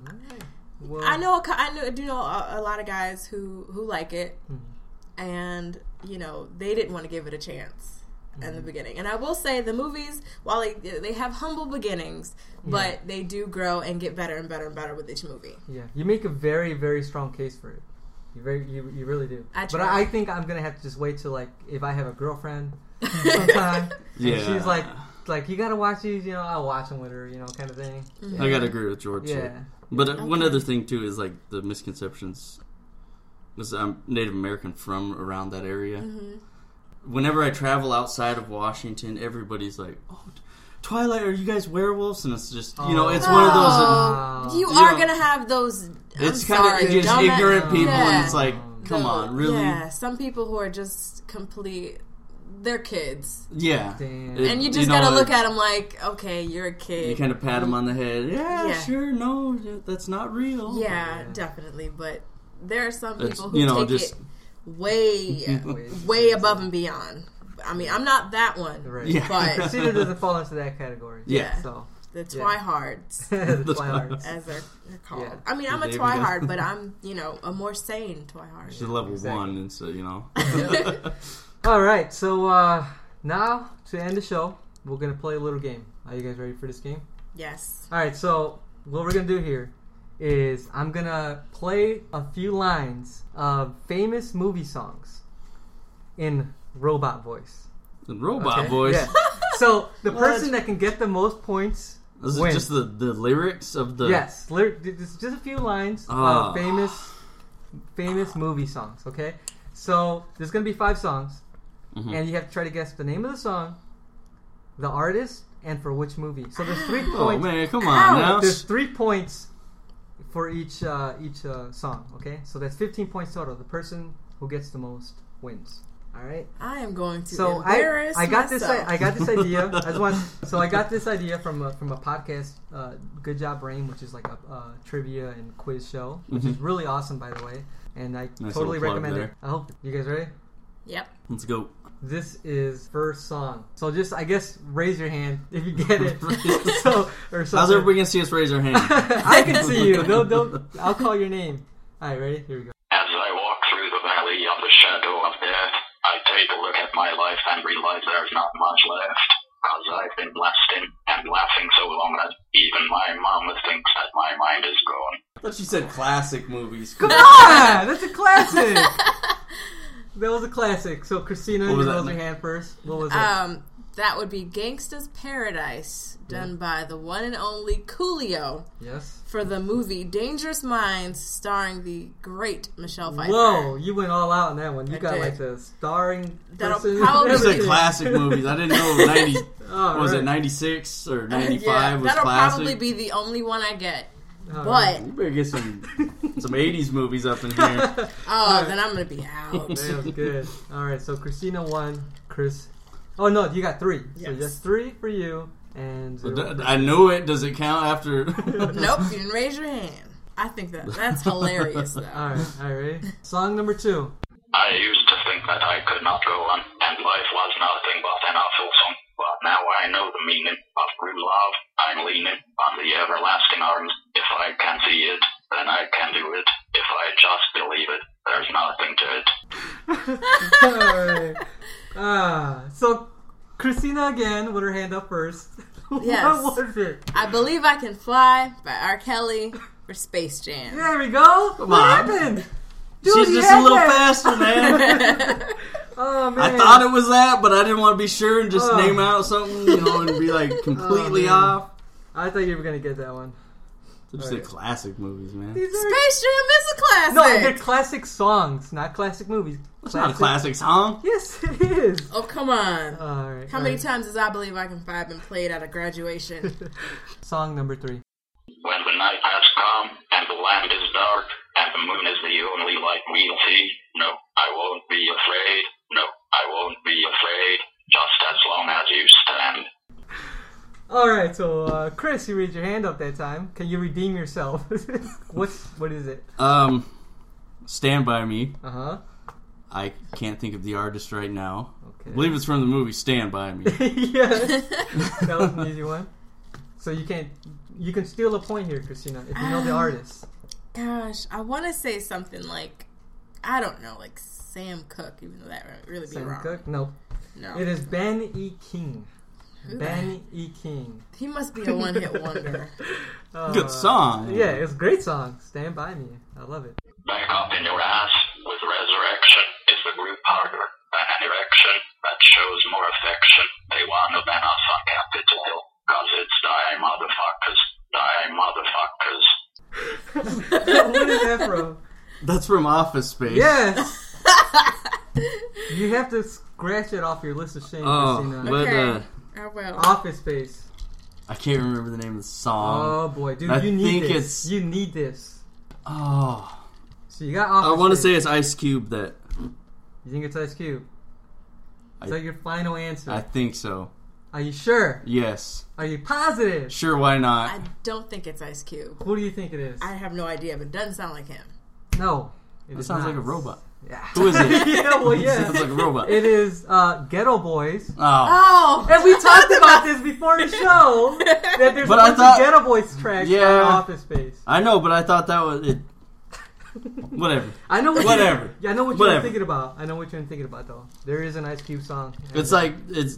Alright. Well,
I know, a I know, do know a, a lot of guys who who like it,
Mhm.
and you know, they didn't want to give it a chance in the
Mhm.
beginning. And I will say, the movies, while they they have humble beginnings, but they do grow and get better and better and better with each movie.
Yeah, you make a very, very strong case for it. You very, you, you really do.
I
but. I, I think I'm gonna have to just wait till like if I have a girlfriend sometime.
Yeah.
And she's like, like you gotta watch these. You know, I'll watch them with her. You know, kind of thing.
Mhm.
I gotta agree with George.
Yeah.
too. But uh, one other thing too is like the misconceptions. Because I'm Native American from around that area.
Mhm.
Whenever I travel outside of Washington, everybody's like, "Oh, Twilight, are you guys werewolves? And it's just you know, it's one of those.
Those-
you
you
are
know,
gonna have those.
It's
I'm
kind
sorry,
of just
dumbass-
ignorant people,
Yeah.
and it's like, come
The-
on, really?
Yeah, some people who are just complete. They're kids,
Yeah.
Damn.
It-
and you just
know,
gotta look at them like, okay, you're a kid.
You kind of pat them on the head. Yeah,
Yeah.
sure. No, that's not real.
yeah,
Yeah.
definitely. But there are some
It's,
people who
you know,
take
just-
it way,
Way-
way above and beyond. I mean, I'm not that one,
Right.
Yeah.
but
Christina doesn't fall into that category.
Yeah.
So
the
Yeah.
twihards.
the
The
Twihards.
as they're, they're called.
Yeah.
I mean, I'm a
There
twihard, but I'm, you know, a more sane twihard.
She's level
Exactly.
one, and so you know.
All right. So uh, now to end the show, we're gonna play a little game. Are you guys ready for this game?
Yes.
All right. So what we're gonna do here is I'm gonna play a few lines of famous movie songs in robot voice.
The robot
Okay?
voice.
Yeah. So the person that can get the most points
This is
wins.
just the, the lyrics of the.
yes, lyr- it's just a few lines
Ah.
of famous, famous movie songs. Okay, so there's gonna be five songs,
Mhm.
and you have to try to guess the name of the song, the artist, and for which movie. So there's three
Oh
points.
Oh man, come on now.
There's three points for each uh, each uh, song. Okay, so that's 15 points total. The person who gets the most wins. All right.
I am going to
So I,
embarrass
I got this. I, I got this idea. I just want so I got this idea from a, from a podcast, uh, Good Job Brain, which is like a uh, trivia and quiz show, which is
Mhm.
really awesome, by the way. And I
Nice
totally
little plug
recommend it. I hope you guys ready.
Yep.
Let's go.
This is first song. So just I guess raise your hand if you get it. so or
How's
something.
everybody gonna see us raise our hand?
I can see you. Don't don't. I'll call your name. All right, ready? Here we go.
As I walk through the valley of the shadow of death, I take a look at my life and realize there's not much left. Cause I've been blasting and laughing so long that even my mama thinks that my mind is gone.
I thought you said classic movies.
Come on, that's a classic. that was a classic. So Christina,
What
you
was
raise
that?
your hand first. What was that?
Um, that would be Gangsta's Paradise, done by the one and only Coolio
yes.
for the movie Dangerous Minds, starring the great Michelle Pfeiffer.
Whoa, you went all out on that one. You
I
got
did.
like the starring
That'll
person.
probably
These are classic movies. I didn't know ninety.
All
what was
right.
it ninety six or
Yeah,
ninety five was
that'll
classic?
probably be the only one I get.
All
But
right.
You better get some some eighties movies up in here.
oh, then I'm gonna be out.
That was good. All right, so Christina won. Chris. Oh no, you got three. So just three for you and zero for-
I knew it. Does it count after?
nope, you didn't raise your hand. I think that that's hilarious though.
All right, all right. Song number two.
I used to think that I could not go on, and life was nothing but an awful song. But now I know the meaning of true love. I'm leaning on the everlasting arms. If I can see it, then I can do it. If I just believe it, there's nothing to it.
Alright. Ah, so Christina again with her hand up first.
Yes.
what was it?
I believe I can fly by R. Kelly for Space Jam.
There we go.
Come
what
on.
happened? Dude,
She's
you
just a little
that.
faster, man.
Oh man.
I thought it was that, but I didn't want to be sure and just
Oh.
name out something, you know, and be like completely
man.
off.
I thought you were gonna get that one.
Just
Alright.
say classic movies, man.
These are
Space Jam is a classic.
no, they're classic songs, not classic movies.
It's not a classic song.
Yes, it is.
oh come on.
All right.
How
all
many
right.
times has I believe I can fly been played at a graduation?
Song number three.
When the night has come, and the land is dark, and the moon is the only light we'll see, no, I won't be afraid. No, I won't be afraid. Just as long as you stand.
All right, so uh, Chris, you raised your hand up that time. Can you redeem yourself? What's what is it?
Um, Stand by Me.
Uh huh.
I can't think of the artist right now.
Okay.
I believe it's from the movie Stand by Me.
yeah, that was an easy one. So you can you can steal a point here, Christina, if you know the
Um,
artist.
Gosh, I want to say something like, I don't know, like Sam Cooke, even though that would really be
Sam
wrong.
Sam Cooke? No,
No,
it is Ben E. King.
Who the-
Ben E. King.
he must be a one-hit wonder.
Uh,
Good song.
Yeah, it's a great song. Stand by me. I love it.
Back up in your ass with resurrection is the group harder than an erection that shows more affection. They wanna ban us on Capitol Hill. Cause it's die motherfuckers, die motherfuckers.
what is that from?
That's from Office Space.
Yes. you have to scratch it off your list of shame,
Oh,
Christina.
but
Okay.
uh,
oh well.
Office Space.
I can't remember the name of the song.
Oh boy, dude,
I
you need
think
this.
it's-
You need this.
Oh,
So you got. Office.
I want to say it's Ice Cube. That
You think it's Ice Cube? Is
I-
that your final answer?
I think so.
Are you sure?
Yes,
Are you positive?
sure. Why not?
I don't think it's Ice Cube.
Who do you think it is?
I have no idea, but it doesn't sound like him.
no. It
That
is
sounds
not.
like a robot.
Yeah.
Who is it?
yeah, well, yeah.
Sounds like a robot.
It is uh, Geto Boys.
Oh,
Oh,
And we talked about this before the show that there's
But
a
I
bunch
thought-
of Geto Boys tracks
Yeah.
on Office Space.
I know, but I thought that was it. Whatever.
I know what
Whatever.
You're, yeah, I know what you're thinking about. I know what you're thinking about though. There is an Ice Cube song.
It's like it's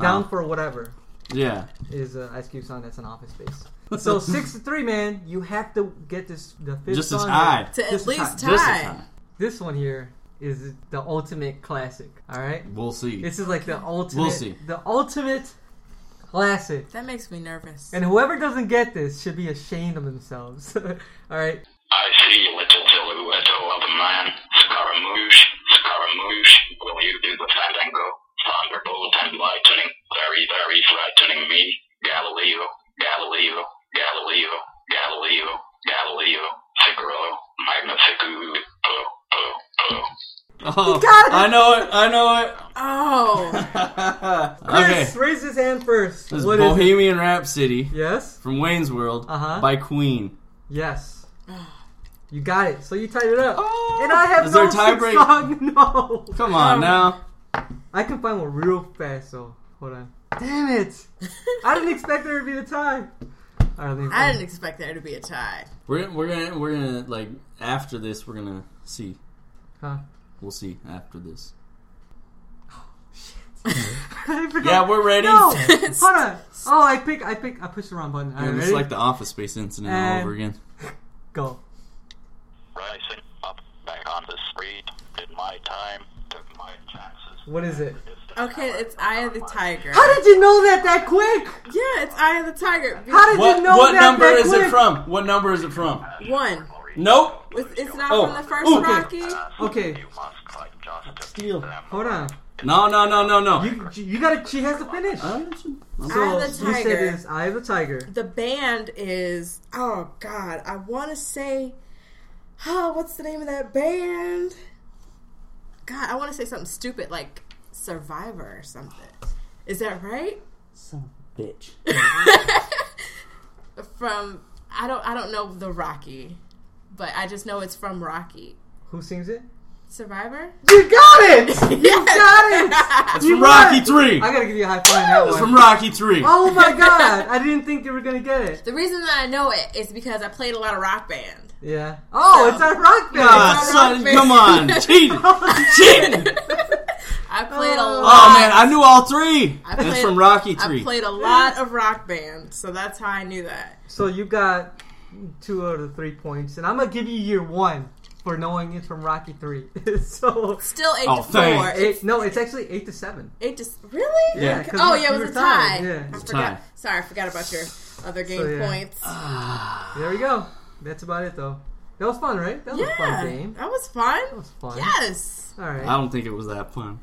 down
oh,
for whatever
yeah.
is an Ice Cube song that's an Office Space. So six to three, man. You have to get this the fifth
Just a
song.
tie.
to at
Just a
least
tie.
Tie.
Just a tie.
This one here is the ultimate classic. All right,
We'll see.
this is like the ultimate.
We'll see.
The ultimate classic.
That makes me nervous.
And whoever doesn't get this should be ashamed of themselves. All right.
I see little silhouette of a man. Scaramouche, Scaramouche, will you do the fandango? Thunderbolt and lightning, very, very frightening me. Galileo, Galileo, Galileo, Galileo, Galileo, Figaro, Magnifico.
Oh,
got it!
I know it. I know it.
oh,
it. okay.
Raise his hand first.
This is
What is it?
Bohemian Rhapsody
Yes.
from Wayne's World
Uh-huh.
by Queen.
Yes. You got it. So you tied it up.
Oh.
and I have
Is
no
there a
sixth
tiebreak?
song. No.
Come on now.
I can find one real fast. So hold on. Damn it! I didn't expect there to be a tie. All right,
I didn't expect there to be a tie.
We're we're gonna we're gonna like after this we're gonna see.
Huh?
We'll see after this.
Oh,
yeah, we're ready.
No, hold on. Oh, I pick. I pick. I pushed the wrong button.
Yeah, it's like the Office Space incident all over again.
Go.
Rising up back on the street, did my time, took my chances.
What is it?
Okay, it's Eye of the Tiger.
How did you know that that quick?
yeah, it's Eye of the Tiger.
How did
What
you know
what
that What
number
that
is
quick?
it from? What number is it from?
One.
Nope.
It's, it's not
Oh,
from the first
okay.
Rocky.
Okay,
You must fight just to
Steal.
hold on.
No, no, no, no, no.
You you got to She has to finish.
Uh,
So
Eye of the
you said
Tiger.
it's Eye of the Tiger.
The band is oh god, I want to say, oh, what's the name of that band? God, I want to say something stupid like Survivor or something. Is that right?
Some bitch.
From I don't I don't know the Rocky, but I just know it's from Rocky.
Who sings it?
Survivor.
You got it. You
Yes!
got it.
It's
You
from Rocky. Three.
I gotta give you a high five on that
It's
one.
from Rocky Three.
Oh my god! I didn't think you were gonna get it.
The reason that I know it is because I played a lot of rock band.
Yeah. Oh,
So-
it's a rock band.
Ah,
It's a
son,
rock band.
come on, cheating, cheating.
I played a
Oh.
lot.
Oh man, I knew all three.
I
it's
played-
from Rocky
I
Three.
played a lot of rock band, so that's how I knew that.
So you got two out of three points, and I'm gonna give you year one for knowing it's from Rocky Three. so
Still eight
Oh,
to four.
thanks.
eight, no, it's actually eight to seven.
Eight to s- really?
Yeah, 'cause
Oh yeah, it was a tie.
tied, yeah.
I
It's
forgot.
tie.
Sorry, I forgot about your other game
So, yeah.
points. Ah.
There we go. That's about it, though. That was fun, right? That was a
yeah,
fun game.
that was fun.
That was fun.
Yes.
All right.
I don't think it was that fun.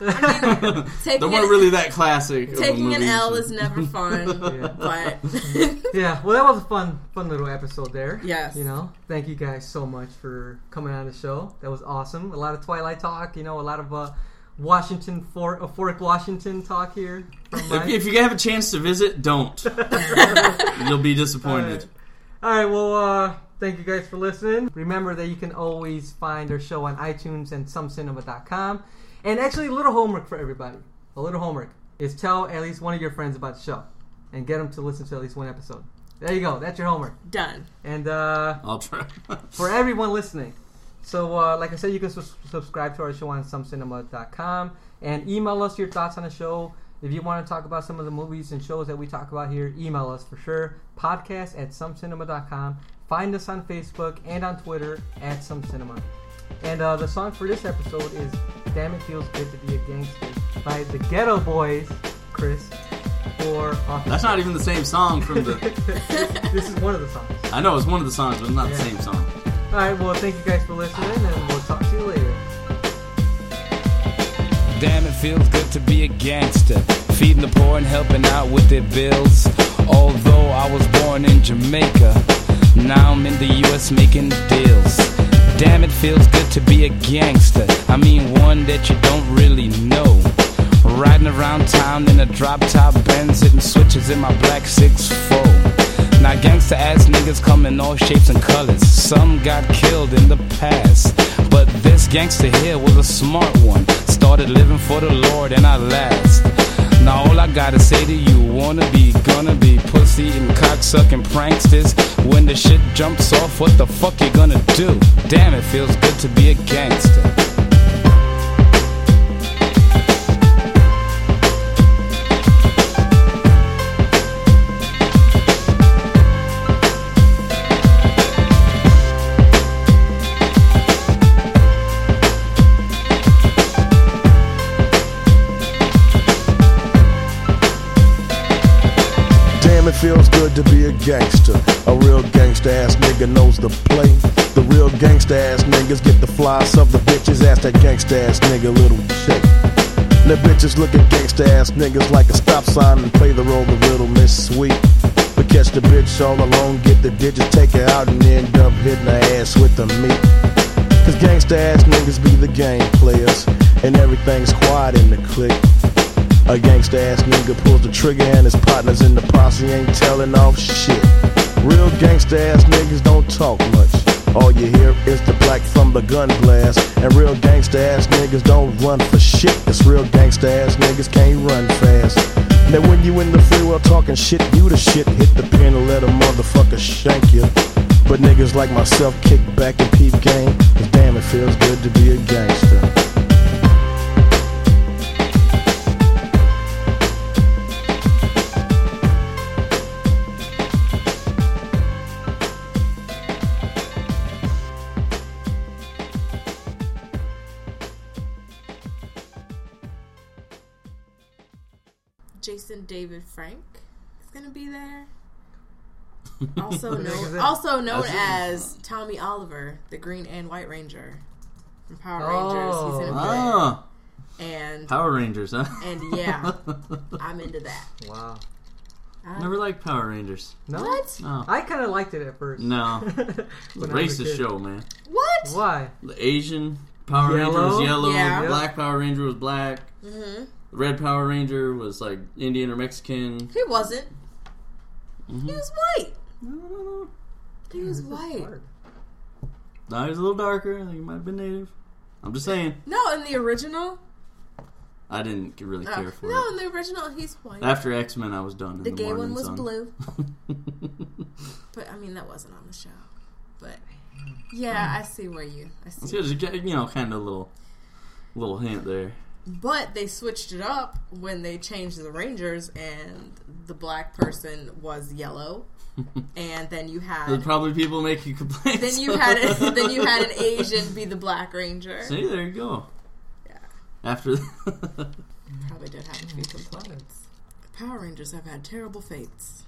I mean,
they weren't
an-
really that classic. of
Taking an. L is never fun,
Yeah.
but
yeah. Well, that was a fun, fun little episode there.
Yes.
You know, thank you guys so much for coming on the show. That was awesome. A lot of Twilight talk. You know, a lot of uh, Washington, Fort, uh, Fort Washington talk here.
If,
Mike.
if you have a chance to visit, don't. You'll be disappointed.
All right. Well, uh, thank you guys for listening. Remember that you can always find our show on iTunes and somecinema.com. And actually, a little homework for everybody. A little homework is tell at least one of your friends about the show and get them to listen to at least one episode. There you go. That's your homework.
done.
And uh,
I'll try.
for everyone listening. So, uh, like I said, you can sus- subscribe to our show on somecinema.com and email us your thoughts on the show. If you want to talk about some of the movies and shows that we talk about here, email us for sure. Podcast at somecinema.com. Find us on Facebook and on Twitter at somecinema. And uh, the song for this episode is Damn It Feels Good to Be a Gangster by the Geto Boys, Chris, for Office
That's not even the same song from the.
This is one of the songs.
I know it's one of the songs, but it's not
Yeah.
the same song.
All right, well, thank you guys for listening, and we'll talk to you later.
Damn, it feels good to be a gangster. Feeding the poor and helping out with their bills. Although I was born in Jamaica, now I'm in the US making deals. Damn, it feels good to be a gangster. I mean, one that you don't really know. Riding around town in a drop top Benz, hitting switches in my black 6'4. Now, gangster ass niggas come in all shapes and colors. Some got killed in the past. But this gangster here was a smart one. Started living for the Lord and I last. Now all I gotta say to you, wanna be, gonna be pussy and cocksucking pranksters. When the shit jumps off, what the fuck you gonna do? Damn, it feels good to be a gangster.
Feels good to be a gangster. A real gangsta ass nigga knows the play. The real gangsta ass niggas get the flies of the bitches. Ask that gangsta ass nigga little shit. The bitches look at gangsta ass niggas like a stop sign and play the role of little Miss Sweet. But catch the bitch all alone, get the digits, take her out, and end up hitting her ass with the meat. Cause gangsta ass niggas be the game players, and everything's quiet in the clique. A gangsta ass nigga pulls the trigger and his partners in the posse ain't telling off shit. Real gangsta ass niggas don't talk much. All you hear is the black from the gun blast. And real gangsta ass niggas don't run for shit. Cause real gangsta ass niggas can't run fast. Now when you in the free world talking shit, you the shit. Hit the pin and let a motherfucker shank you. But niggas like myself kick back and peep game. Cause damn it feels good to be a gangster.
Jason David Frank is gonna be there. Also
What the heck is
known, also known as Tommy Oliver, the Green and White Ranger from Power
Oh.
Rangers. He's in it.
Ah,
And
Power Rangers, huh?
and yeah, I'm into that.
Wow.
I-
Never liked Power Rangers.
No?
What?
No.
I kind of liked it at first.
No.
When I was a
Racist show, man.
What?
Why?
The Asian Power Ranger was yellow.
Yeah.
Black Power Ranger was black.
hmm
The Red Power Ranger was like Indian or Mexican.
He wasn't.
Mhm.
He was white.
No, no, no.
He was white.
No, he was a little darker. I think he might have been native. I'm just saying.
No, in the original.
I didn't really
Uh,
care for
no,
it.
in the original, he's white.
After X Men, I was done. In
the
the,
gay one was
sun.
blue. But I mean, that wasn't on the show. But yeah, I see where you. I
It's
see.
just, you know, kind of a little, little hint there.
But they switched it up when they changed the Rangers, and the black person was yellow, and then you
There's
had
probably people making complaints.
then you had a, then you had an Asian be the Black Ranger.
See, there you go.
Yeah.
After.
Probably did have a few complaints. Power Rangers have had terrible fates.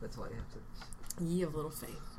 That's why you have to.
Ye of little faith.